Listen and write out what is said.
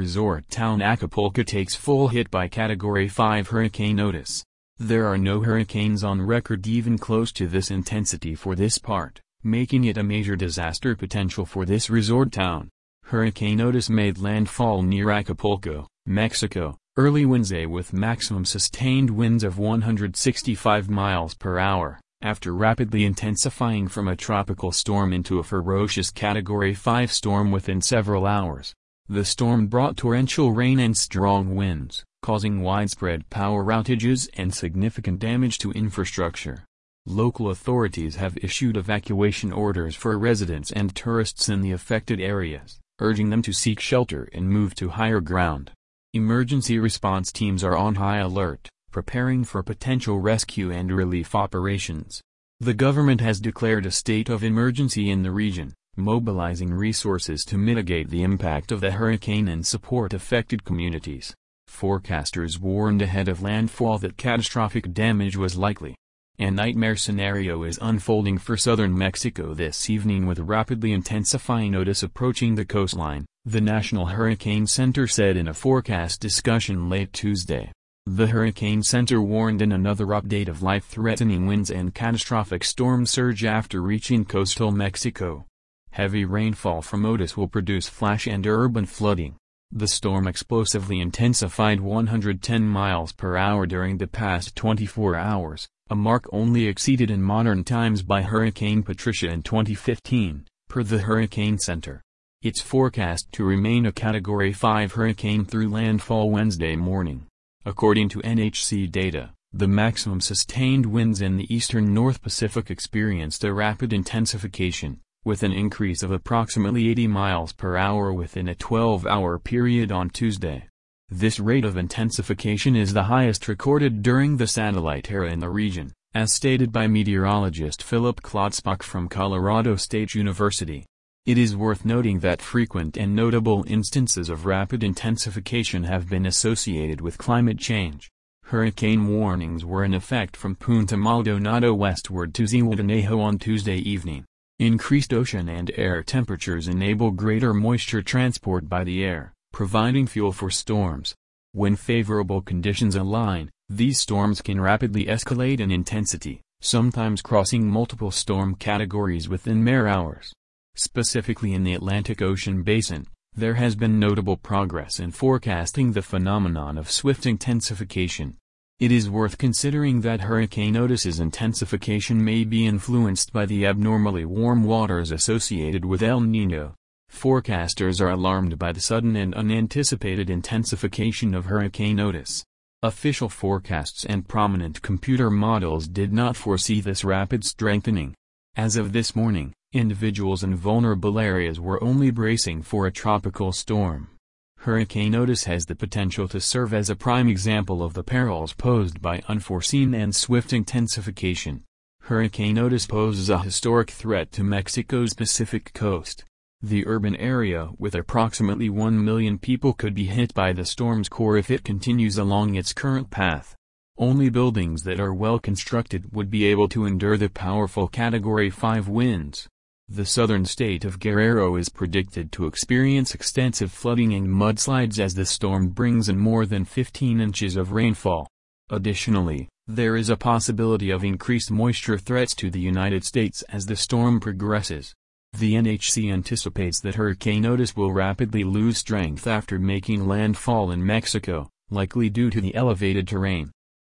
Resort town Acapulco takes full hit by Category 5 hurricane Otis. There are no hurricanes on record even close to this intensity for this part, making it a major disaster potential for this resort town. Hurricane Otis made landfall near Acapulco, Mexico, early Wednesday with maximum sustained winds of 165 miles per hour, after rapidly intensifying from a tropical storm into a ferocious Category 5 storm within several hours. The storm brought torrential rain and strong winds, causing widespread power outages and significant damage to infrastructure. Local authorities have issued evacuation orders for residents and tourists in the affected areas, urging them to seek shelter and move to higher ground. Emergency response teams are on high alert, preparing for potential rescue and relief operations. The government has declared a state of emergency in the region, mobilizing resources to mitigate the impact of the hurricane and support affected communities. Forecasters warned ahead of landfall that catastrophic damage was likely. A nightmare scenario is unfolding for southern Mexico this evening with rapidly intensifying Otis approaching the coastline, the National Hurricane Center said in a forecast discussion late Tuesday. The Hurricane Center warned in another update of life-threatening winds and catastrophic storm surge after reaching coastal Mexico. Heavy rainfall from Otis will produce flash and urban flooding. The storm explosively intensified 110 miles per hour during the past 24 hours, a mark only exceeded in modern times by Hurricane Patricia in 2015, per the Hurricane Center. It's forecast to remain a Category 5 hurricane through landfall Wednesday morning. According to NHC data, the maximum sustained winds in the eastern North Pacific experienced a rapid intensification, with an increase of approximately 80 miles per hour within a 12-hour period on Tuesday. This rate of intensification is the highest recorded during the satellite era in the region, as stated by meteorologist Philip Klotzbach from Colorado State University. It is worth noting that frequent and notable instances of rapid intensification have been associated with climate change. Hurricane warnings were in effect from Punta Maldonado westward to Zihuatanejo on Tuesday evening. Increased ocean and air temperatures enable greater moisture transport by the air, providing fuel for storms. When favorable conditions align, these storms can rapidly escalate in intensity, sometimes crossing multiple storm categories within mere hours. Specifically in the Atlantic Ocean basin, there has been notable progress in forecasting the phenomenon of swift intensification, it is worth considering that Hurricane Otis's intensification may be influenced by the abnormally warm waters associated with El Niño. Forecasters are alarmed by the sudden and unanticipated intensification of Hurricane Otis. Official forecasts and prominent computer models did not foresee this rapid strengthening. As of this morning, individuals in vulnerable areas were only bracing for a tropical storm. Hurricane Otis has the potential to serve as a prime example of the perils posed by unforeseen and swift intensification. Hurricane Otis poses a historic threat to Mexico's Pacific coast. The urban area with approximately 1 million people could be hit by the storm's core if it continues along its current path. Only buildings that are well constructed would be able to endure the powerful Category 5 winds. The southern state of Guerrero is predicted to experience extensive flooding and mudslides as the storm brings in more than 15 inches of rainfall. Additionally, there is a possibility of increased moisture threats to the United States as the storm progresses. The NHC anticipates that Hurricane Otis will rapidly lose strength after making landfall in Mexico, likely due to the elevated terrain.